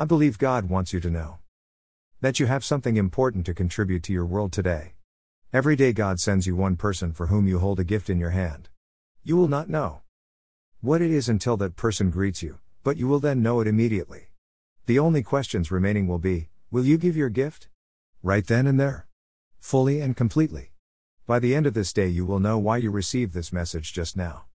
I believe God wants you to know that you have something important to contribute to your world today. Every day, God sends you one person for whom you hold a gift in your hand. You will not know what it is until that person greets you, but you will then know it immediately. The only questions remaining will be Will you give your gift? Right then and there. Fully and completely. By the end of this day, you will know why you received this message just now.